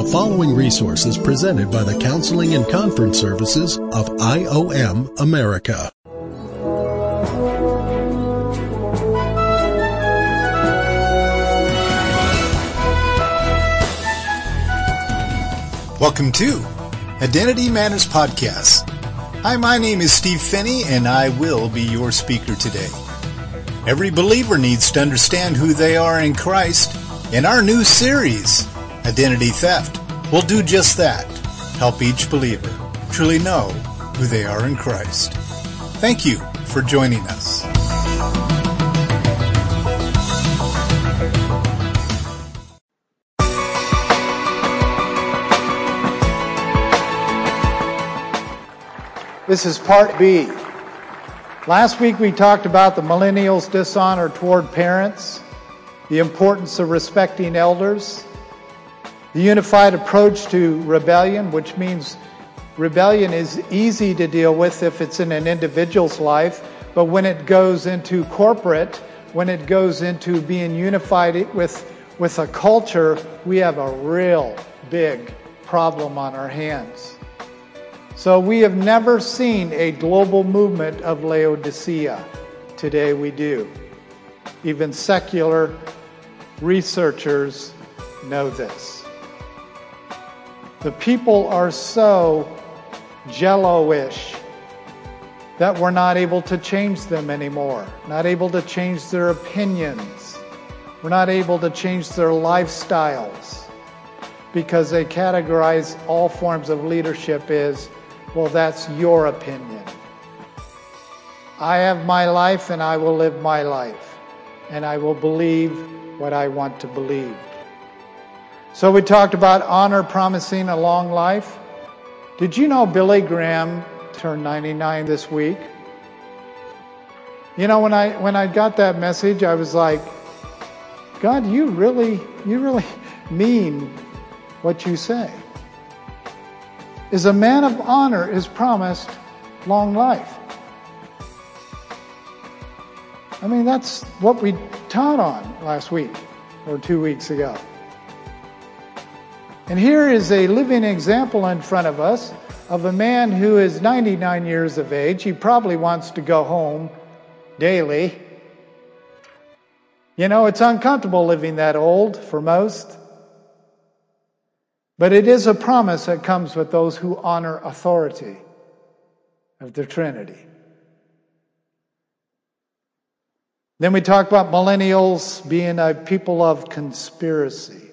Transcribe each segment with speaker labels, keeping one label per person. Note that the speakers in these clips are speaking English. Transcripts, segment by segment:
Speaker 1: The following resource is presented by the Counseling and Conference Services of IOM America.
Speaker 2: Welcome to Identity Matters Podcast. Hi, my name is Steve Phinney, and I will be your speaker today. Every believer needs to understand who they are in Christ. In our new series, Identity Theft, will do just that help each believer truly know who they are in Christ. Thank you for joining us.
Speaker 3: This is part B. Last week we talked about the millennials' dishonor toward parents, the importance of respecting elders, the unified approach to rebellion, which means rebellion is easy to deal with if it's in an individual's life, but when it goes into corporate, when it goes into being unified with, with a culture, we have a real big problem on our hands. So we have never seen a global movement of Laodicea. Today we do. Even secular researchers know this. The people are so jello-ish that we're not able to change them anymore, not able to change their opinions. We're not able to change their lifestyles because they categorize all forms of leadership as well, that's your opinion. I have my life and I will live my life. And I will believe what I want to believe. So we talked about honor promising a long life. Did you know Billy Graham turned 99 this week? You know, when I when I got that message, I was like, God, you really you really mean what you say is a man of honor is promised long life. I mean, that's what we taught on last week or two weeks ago. And here is a living example in front of us of a man who is 99 years of age. He probably wants to go home daily. You know, it's uncomfortable living that old for most. But it is a promise that comes with those who honor authority of the Trinity. Then we talk about millennials being a people of conspiracy.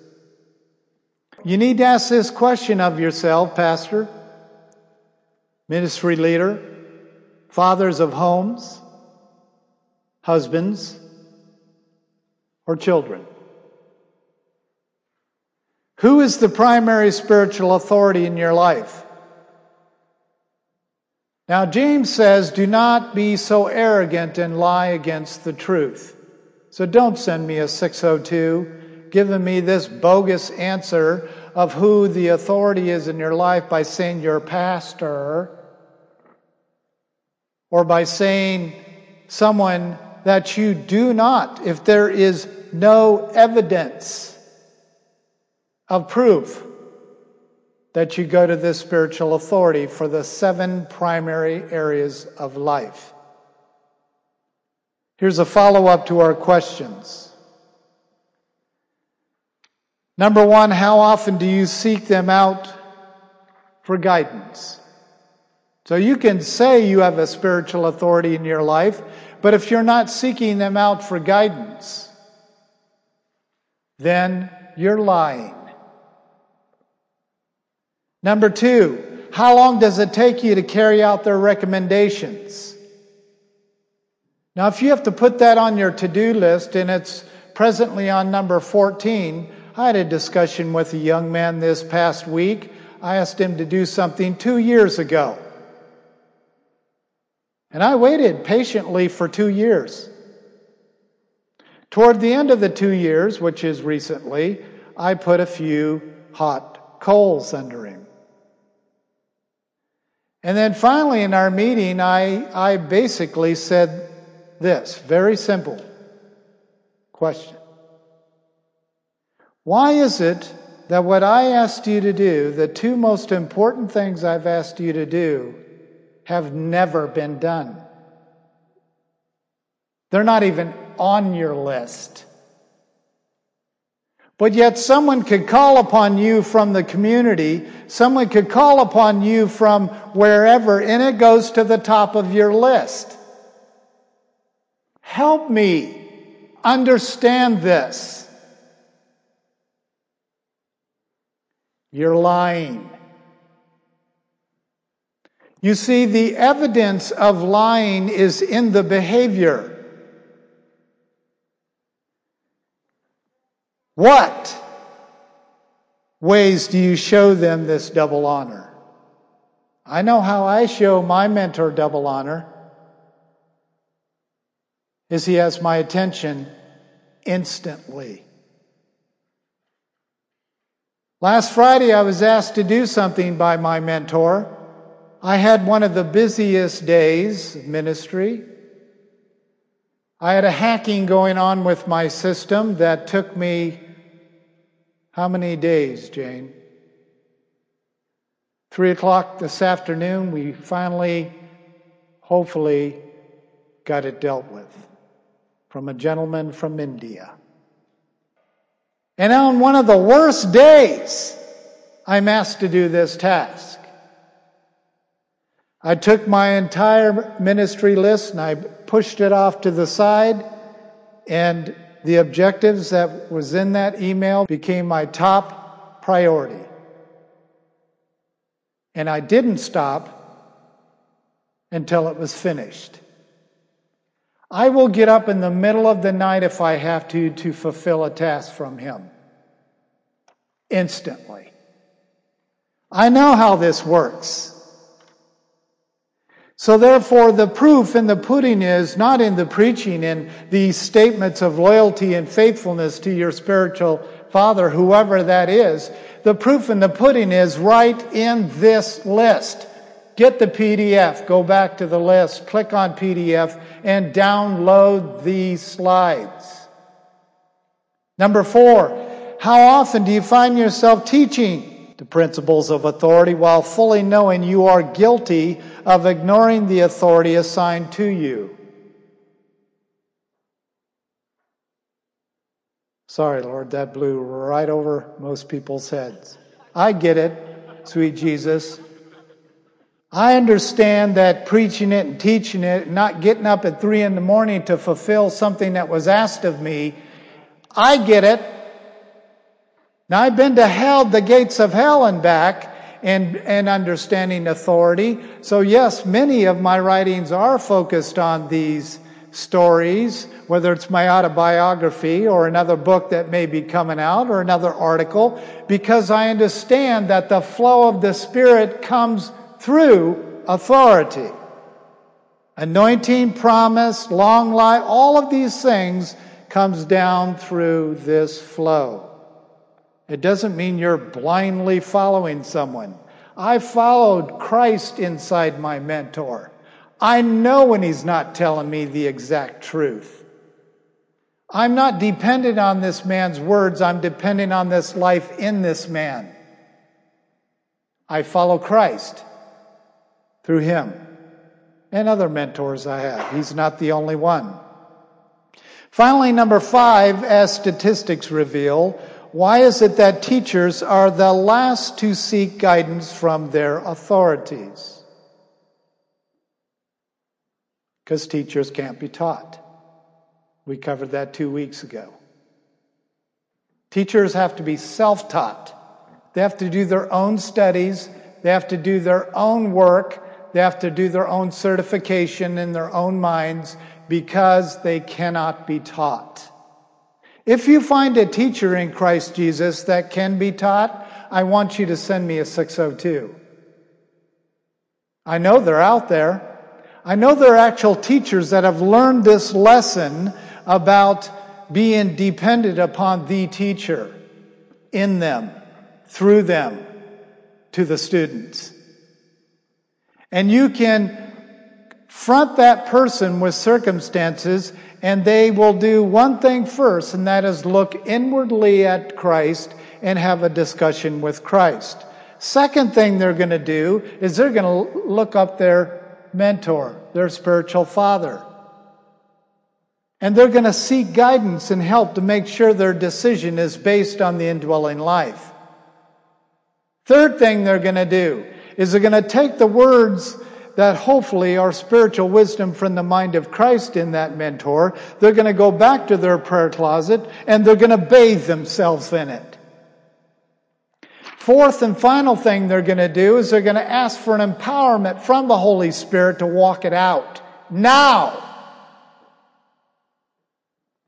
Speaker 3: You need to ask this question of yourself, pastor, ministry leader, fathers of homes, husbands, or children. Who is the primary spiritual authority in your life? Now, James says, Do not be so arrogant and lie against the truth. So don't send me a 602 giving me this bogus answer of who the authority is in your life by saying your pastor or by saying someone that you do not, if there is no evidence of proof that you go to this spiritual authority for the seven primary areas of life. Here's a follow up to our questions. Number one, how often do you seek them out for guidance? So you can say you have a spiritual authority in your life, but if you're not seeking them out for guidance, then you're lying. Number two, how long does it take you to carry out their recommendations? Now, if you have to put that on your to do list and it's presently on number 14, I had a discussion with a young man this past week. I asked him to do something two years ago. And I waited patiently for two years. Toward the end of the two years, which is recently, I put a few hot coals under him. And then finally, in our meeting, I, I basically said this very simple question Why is it that what I asked you to do, the two most important things I've asked you to do, have never been done. They're not even on your list. But yet someone could call upon you from the community, someone could call upon you from wherever, and it goes to the top of your list. Help me understand this. You're lying. You see, the evidence of lying is in the behavior. What ways do you show them this double honor? I know how I show my mentor double honor is he has my attention instantly. Last Friday, I was asked to do something by my mentor. I had one of the busiest days of ministry. I had a hacking going on with my system that took me how many days, Jane? Three o'clock this afternoon, we finally, hopefully, got it dealt with from a gentleman from India. And on one of the worst days, I'm asked to do this task. I took my entire ministry list and I pushed it off to the side and the objectives that was in that email became my top priority. And I didn't stop until it was finished. I will get up in the middle of the night if I have to to fulfill a task from him. Instantly. I know how this works. So therefore, the proof in the pudding is not in the preaching and these statements of loyalty and faithfulness to your spiritual father, whoever that is. The proof in the pudding is right in this list. Get the PDF, go back to the list, click on PDF, and download these slides. Number four, how often do you find yourself teaching the principles of authority while fully knowing you are guilty of ignoring the authority assigned to you. Sorry, Lord, that blew right over most people's heads. I get it, sweet Jesus. I understand that preaching it and teaching it, not getting up at three in the morning to fulfill something that was asked of me, I get it. Now I've been to hell, the gates of hell and back, and, and understanding authority. So yes, many of my writings are focused on these stories, whether it's my autobiography or another book that may be coming out or another article, because I understand that the flow of the Spirit comes through authority. Anointing, promise, long life, all of these things comes down through this flow. It doesn't mean you're blindly following someone. I followed Christ inside my mentor. I know when he's not telling me the exact truth. I'm not dependent on this man's words, I'm dependent on this life in this man. I follow Christ through him and other mentors I have. He's not the only one. Finally, number five, as statistics reveal, why is it that teachers are the last to seek guidance from their authorities? Because teachers can't be taught. We covered that two weeks ago. Teachers have to be self taught. They have to do their own studies. They have to do their own work. They have to do their own certification in their own minds because they cannot be taught. If you find a teacher in Christ Jesus that can be taught, I want you to send me a 602. I know they're out there. I know there are actual teachers that have learned this lesson about being dependent upon the teacher in them, through them, to the students. And you can front that person with circumstances and they will do one thing first, and that is look inwardly at Christ and have a discussion with Christ. Second thing they're going to do is they're going to look up their mentor, their spiritual father. And they're going to seek guidance and help to make sure their decision is based on the indwelling life. Third thing they're going to do is they're going to take the words that hopefully are spiritual wisdom from the mind of Christ in that mentor. They're going to go back to their prayer closet and they're going to bathe themselves in it. Fourth and final thing they're going to do is they're going to ask for an empowerment from the Holy Spirit to walk it out. Now!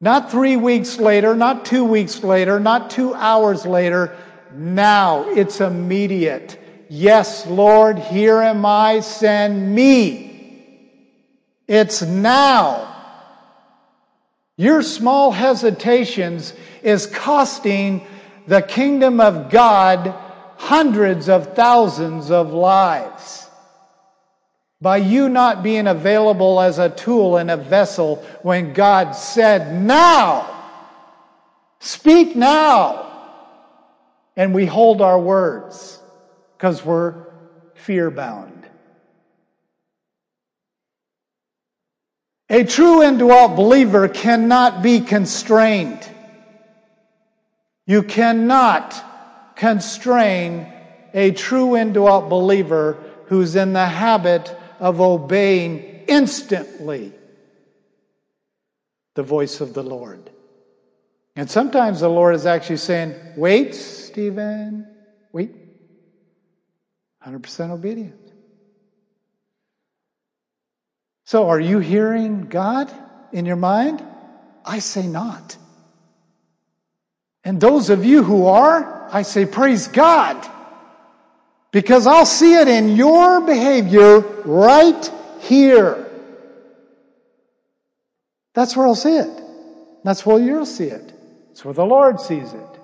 Speaker 3: Not three weeks later, not two weeks later, not two hours later. Now. It's immediate. Yes, Lord, here am I, send me. It's now. Your small hesitations is costing the kingdom of God hundreds of thousands of lives. By you not being available as a tool and a vessel when God said, now, speak now. And we hold our words because we're fear bound. A true indwelt believer cannot be constrained. You cannot constrain a true indwelt believer who's in the habit of obeying instantly the voice of the Lord. And sometimes the Lord is actually saying, Wait, Stephen, wait. 100% obedient. So, are you hearing God in your mind? I say not. And those of you who are, I say, praise God. Because I'll see it in your behavior right here. That's where I'll see it. That's where you'll see it. That's where the Lord sees it.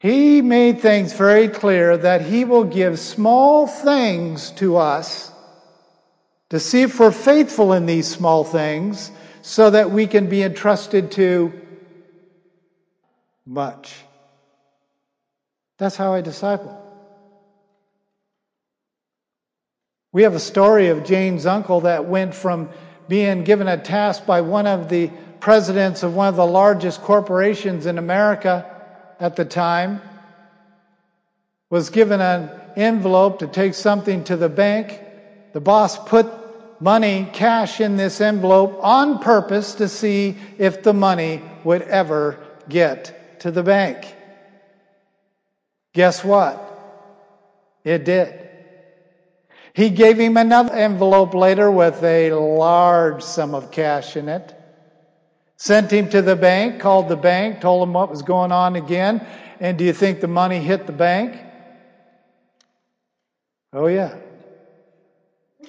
Speaker 3: He made things very clear that He will give small things to us to see if we're faithful in these small things so that we can be entrusted to much. That's how I disciple. We have a story of Jane's uncle that went from being given a task by one of the presidents of one of the largest corporations in America at the time was given an envelope to take something to the bank. The boss put money, cash in this envelope on purpose to see if the money would ever get to the bank. Guess what? It did. He gave him another envelope later with a large sum of cash in it. Sent him to the bank, called the bank, told him what was going on again. And do you think the money hit the bank? Oh, yeah.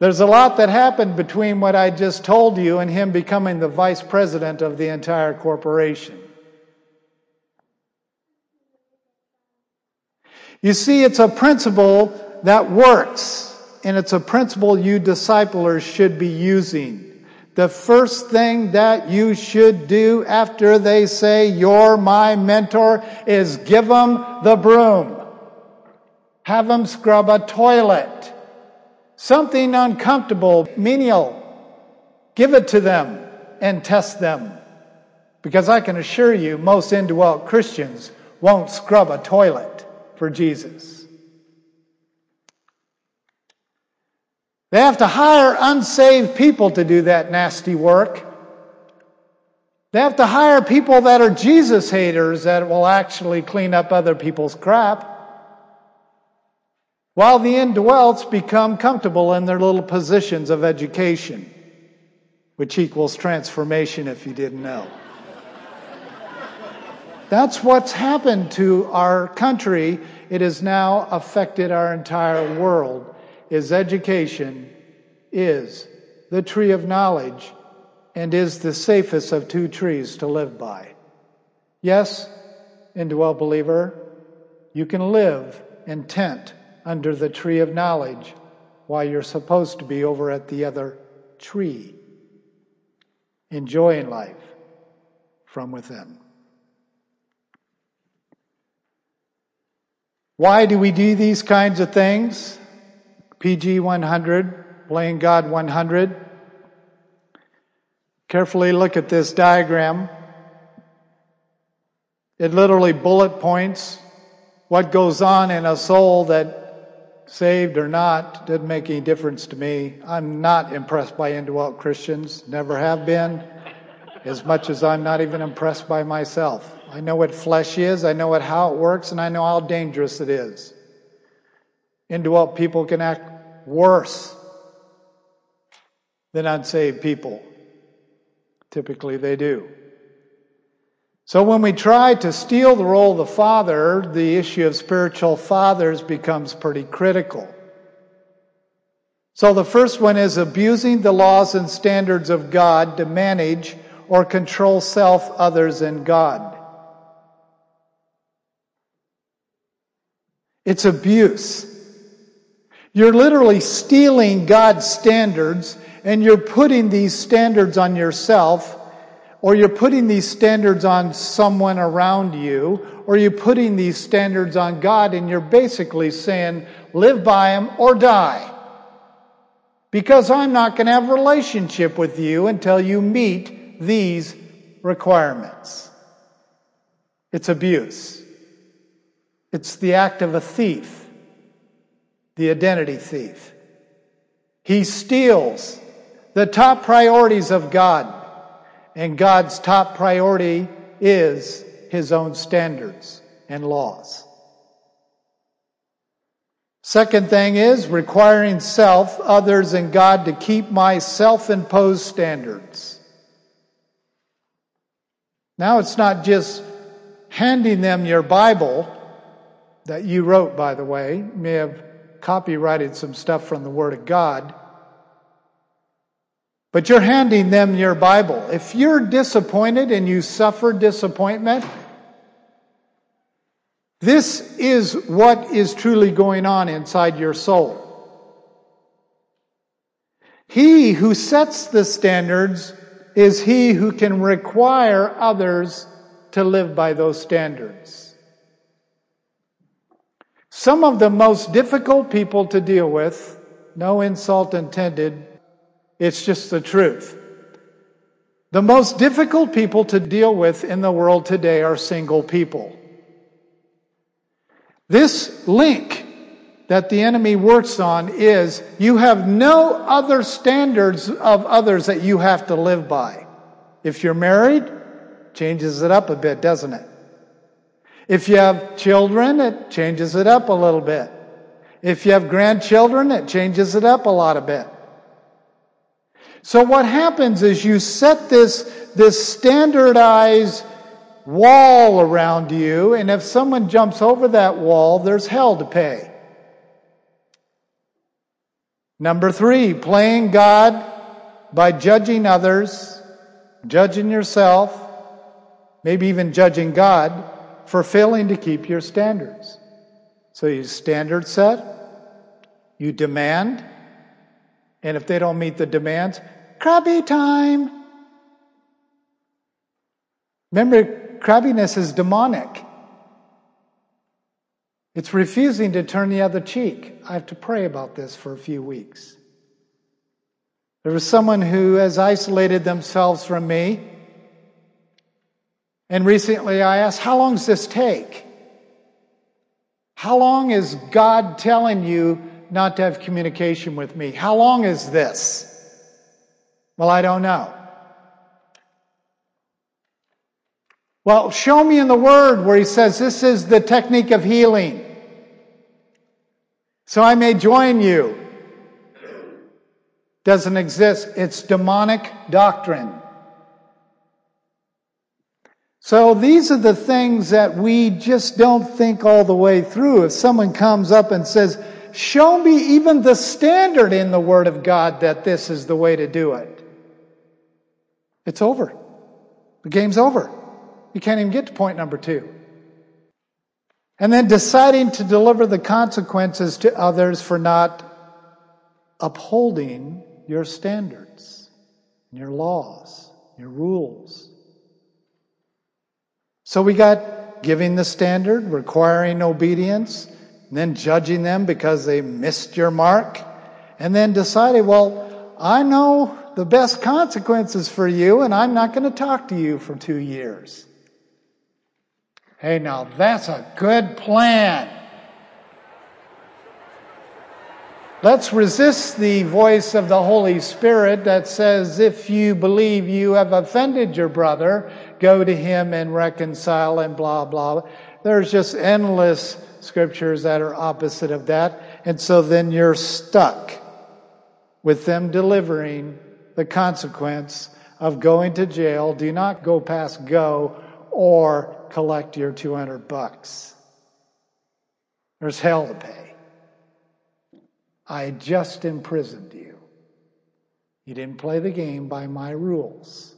Speaker 3: There's a lot that happened between what I just told you and him becoming the vice president of the entire corporation. You see, it's a principle that works and it's a principle you disciplers should be using. The first thing that you should do after they say, You're my mentor, is give them the broom. Have them scrub a toilet. Something uncomfortable, menial. Give it to them and test them. Because I can assure you, most indwelt Christians won't scrub a toilet for Jesus. They have to hire unsaved people to do that nasty work. They have to hire people that are Jesus haters that will actually clean up other people's crap. While the indwelts become comfortable in their little positions of education, which equals transformation if you didn't know. That's what's happened to our country. It has now affected our entire world is education, is the tree of knowledge, and is the safest of two trees to live by. Yes, indwell believer, you can live intent under the tree of knowledge while you're supposed to be over at the other tree. enjoying life from within. Why do we do these kinds of things? PG 100, playing God 100. Carefully look at this diagram. It literally bullet points what goes on in a soul that saved or not doesn't make any difference to me. I'm not impressed by indwelt Christians, never have been, as much as I'm not even impressed by myself. I know what flesh is, I know what, how it works, and I know how dangerous it is. Indwelt people can act worse than unsaved people. Typically, they do. So when we try to steal the role of the father, the issue of spiritual fathers becomes pretty critical. So the first one is abusing the laws and standards of God to manage or control self, others, and God. It's abuse. You're literally stealing God's standards and you're putting these standards on yourself or you're putting these standards on someone around you, or you're putting these standards on God, and you're basically saying, live by them or die. Because I'm not going to have a relationship with you until you meet these requirements. It's abuse. It's the act of a thief, the identity thief. He steals the top priorities of God and God's top priority is his own standards and laws. Second thing is requiring self, others, and God to keep my self imposed standards. Now it's not just handing them your Bible that you wrote, by the way. You may have copyrighted some stuff from the Word of God. But you're handing them your Bible. If you're disappointed and you suffer disappointment, this is what is truly going on inside your soul. He who sets the standards is he who can require others to live by those standards. Some of the most difficult people to deal with, no insult intended, it's just the truth. The most difficult people to deal with in the world today are single people. This link that the enemy works on is you have no other standards of others that you have to live by. If you're married, changes it up a bit, doesn't it? If you have children, it changes it up a little bit. If you have grandchildren, it changes it up a lot a bit. So what happens is you set this, this standardized wall around you, and if someone jumps over that wall, there's hell to pay. Number three, playing God by judging others, judging yourself, maybe even judging God for failing to keep your standards. So you standard set, you demand, and if they don't meet the demands, crabby time. Remember, crabbiness is demonic. It's refusing to turn the other cheek. I have to pray about this for a few weeks. There was someone who has isolated themselves from me. And recently I asked, How long does this take? How long is God telling you not to have communication with me? How long is this? Well, I don't know. Well, show me in the Word where he says this is the technique of healing. So I may join you. Doesn't exist. It's demonic doctrine. So these are the things that we just don't think all the way through. If someone comes up and says, Show me even the standard in the Word of God that this is the way to do it. It's over. The game's over. You can't even get to point number two. And then deciding to deliver the consequences to others for not upholding your standards, your laws, your rules. So we got giving the standard, requiring obedience, then judging them because they missed your mark, and then deciding, well, I know the best consequences for you, and I'm not going to talk to you for two years. Hey, now that's a good plan. Let's resist the voice of the Holy Spirit that says, if you believe you have offended your brother, go to him and reconcile and blah, blah. There's just endless scriptures that are opposite of that. And so then you're stuck with them delivering the consequence of going to jail. Do not go past go or collect your 200 bucks. There's hell to pay. I just imprisoned you. You didn't play the game by my rules.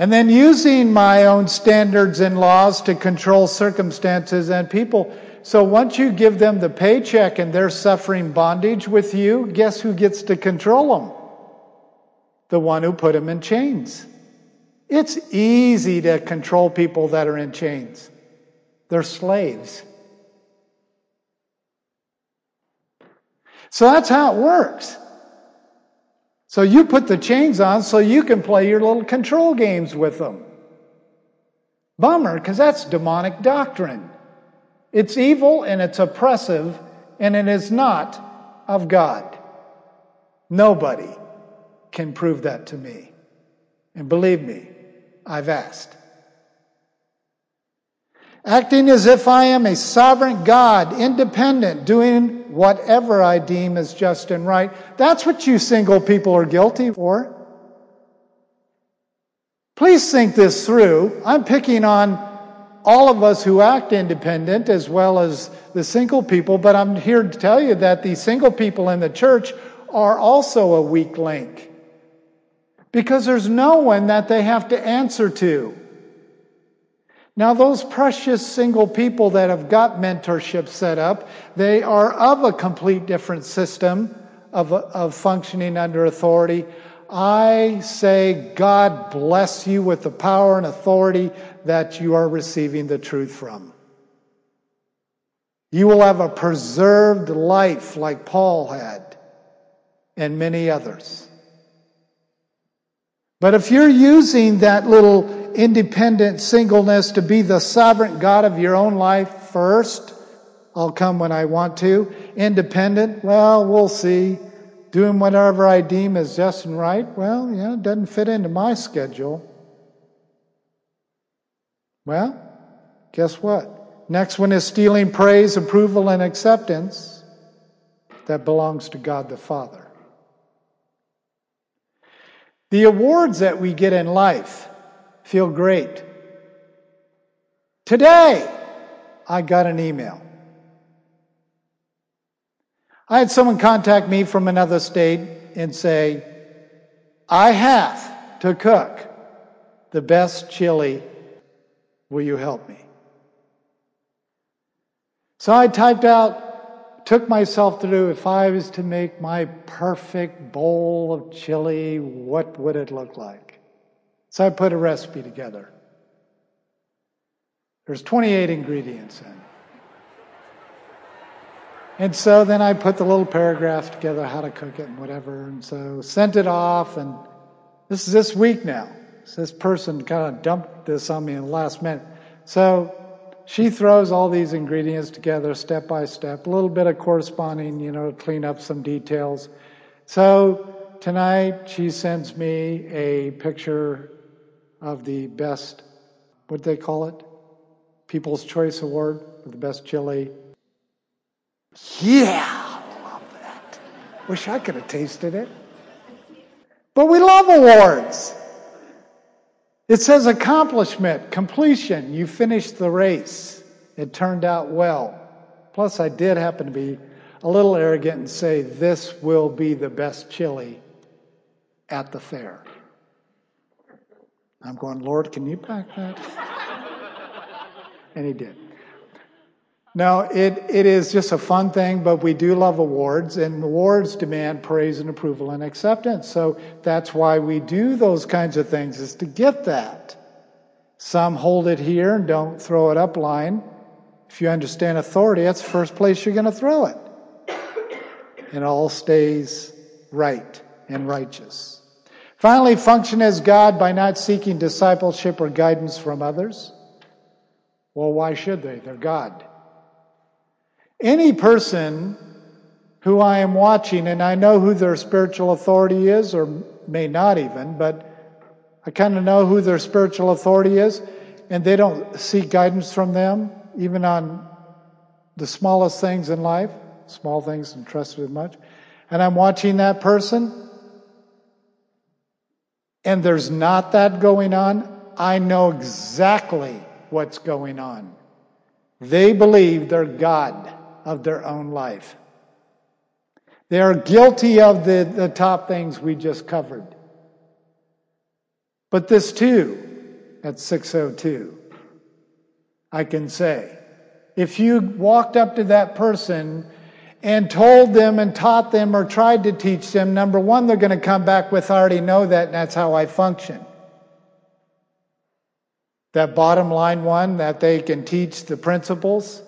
Speaker 3: And then using my own standards and laws to control circumstances and people. So once you give them the paycheck and they're suffering bondage with you, guess who gets to control them? The one who put them in chains. It's easy to control people that are in chains. They're slaves. So that's how it works. So you put the chains on so you can play your little control games with them. Bummer, because that's demonic doctrine. It's evil and it's oppressive and it is not of God. Nobody can prove that to me. And believe me, I've asked. Acting as if I am a sovereign God, independent, doing whatever I deem as just and right. That's what you single people are guilty for. Please think this through. I'm picking on all of us who act independent as well as the single people, but I'm here to tell you that the single people in the church are also a weak link. Because there's no one that they have to answer to. Now, those precious single people that have got mentorship set up, they are of a complete different system of, of functioning under authority. I say, God bless you with the power and authority that you are receiving the truth from. You will have a preserved life like Paul had and many others. But if you're using that little independent singleness to be the sovereign God of your own life first. I'll come when I want to. Independent, well, we'll see. Doing whatever I deem as just and right, well, yeah, it doesn't fit into my schedule. Well, guess what? Next one is stealing praise, approval, and acceptance that belongs to God the Father. The awards that we get in life feel great. Today, I got an email. I had someone contact me from another state and say, I have to cook the best chili. Will you help me? So I typed out, took myself to do, if I was to make my perfect bowl of chili, what would it look like? So I put a recipe together. There's 28 ingredients in. And so then I put the little paragraph together how to cook it and whatever. And so sent it off. And this is this week now. So this person kind of dumped this on me in the last minute. So she throws all these ingredients together step by step, a little bit of corresponding, you know, to clean up some details. So tonight she sends me a picture of the best, what they call it? People's Choice Award for the best chili. Yeah, love that. Wish I could have tasted it. But we love awards. It says accomplishment, completion. You finished the race. It turned out well. Plus, I did happen to be a little arrogant and say, This will be the best chili at the fair. I'm going, Lord, can you pack that? and he did. No, it, it is just a fun thing, but we do love awards, and awards demand praise and approval and acceptance. So that's why we do those kinds of things, is to get that. Some hold it here and don't throw it up line. If you understand authority, that's the first place you're going to throw it. And all stays right and righteous. Finally, function as God by not seeking discipleship or guidance from others. Well, why should they? They're God. Any person who I am watching, and I know who their spiritual authority is, or may not even, but I kind of know who their spiritual authority is, and they don't seek guidance from them, even on the smallest things in life, small things entrusted with much. And I'm watching that person, and there's not that going on. I know exactly what's going on. They believe they're God of their own life. They are guilty of the, the top things we just covered. But this too, at 602, I can say, if you walked up to that person and told them and taught them or tried to teach them, number one, they're going to come back with, I already know that, and that's how I function. That bottom line one, that they can teach the principles,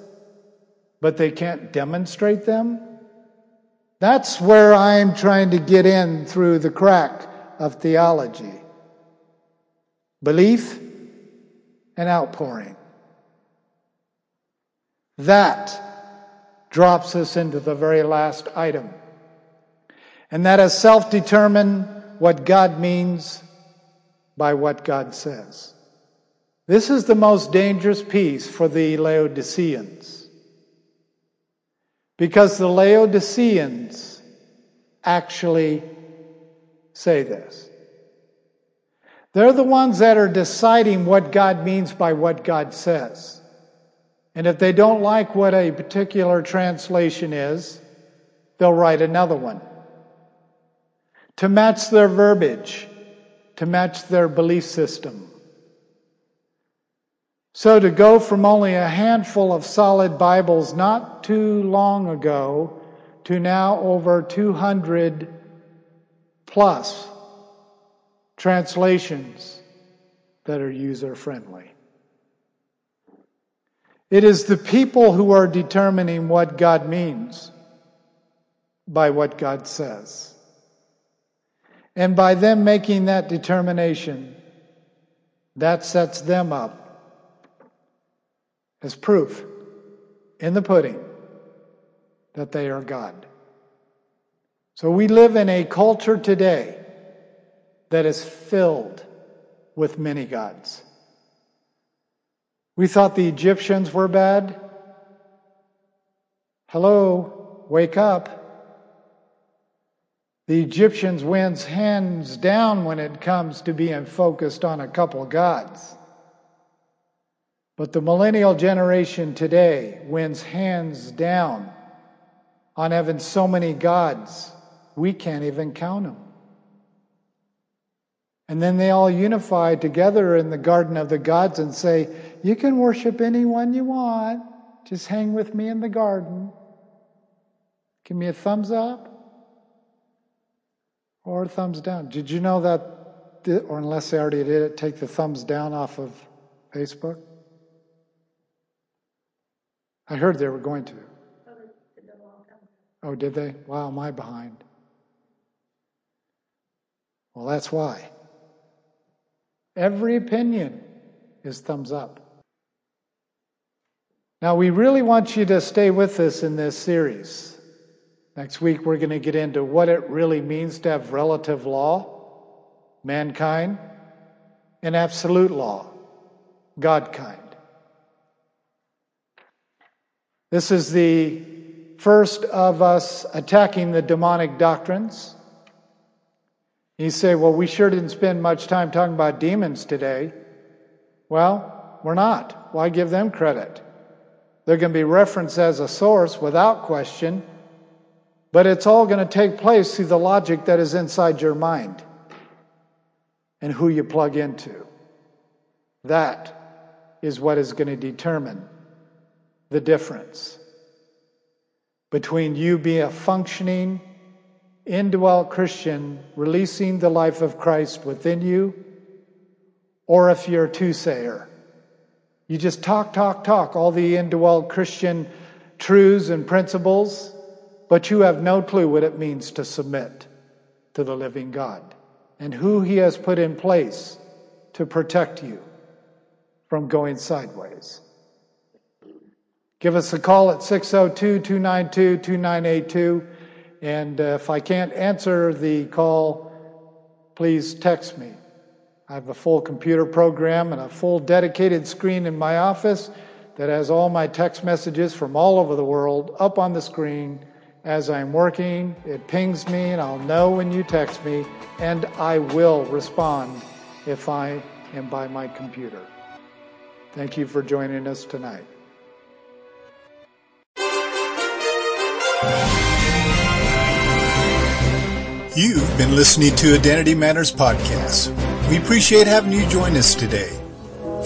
Speaker 3: but they can't demonstrate them? That's where I'm trying to get in through the crack of theology belief and outpouring. That drops us into the very last item. And that is self determine what God means by what God says. This is the most dangerous piece for the Laodiceans. Because the Laodiceans actually say this. They're the ones that are deciding what God means by what God says. And if they don't like what a particular translation is, they'll write another one to match their verbiage, to match their belief system. So to go from only a handful of solid Bibles not too long ago to now over 200 plus translations that are user friendly. It is the people who are determining what God means by what God says. And by them making that determination, that sets them up as proof in the pudding that they are God. So we live in a culture today that is filled with many gods. We thought the Egyptians were bad. Hello, wake up. The Egyptians wins hands down when it comes to being focused on a couple gods. But the millennial generation today wins hands down on having so many gods, we can't even count them. And then they all unify together in the Garden of the Gods and say, You can worship anyone you want. Just hang with me in the garden. Give me a thumbs up or a thumbs down. Did you know that, or unless they already did it, take the thumbs down off of Facebook? I heard they were going to. Oh, did they? Wow, am I behind? Well, that's why. Every opinion is thumbs up. Now, we really want you to stay with us in this series. Next week, we're going to get into what it really means to have relative law, mankind, and absolute law, Godkind. This is the first of us attacking the demonic doctrines. You say, well, we sure didn't spend much time talking about demons today. Well, we're not. Why give them credit? They're going to be referenced as a source without question, but it's all going to take place through the logic that is inside your mind and who you plug into. That is what is going to determine the difference between you being a functioning, indwelt Christian, releasing the life of Christ within you, or if you're a two sayer. You just talk, talk, talk, all the indwelt Christian truths and principles, but you have no clue what it means to submit to the living God and who He has put in place to protect you from going sideways. Give us a call at 602 292 2982. And uh, if I can't answer the call, please text me. I have a full computer program and a full dedicated screen in my office that has all my text messages from all over the world up on the screen as I'm working. It pings me and I'll know when you text me, and I will respond if I am by my computer. Thank you for joining us tonight.
Speaker 2: You've been listening to Identity Matters Podcast. We appreciate having you join us today.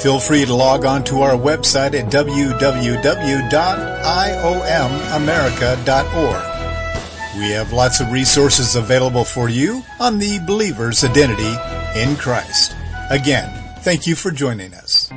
Speaker 2: Feel free to log on to our website at www.iomamerica.org. We have lots of resources available for you on the believer's identity in Christ. Again, thank you for joining us.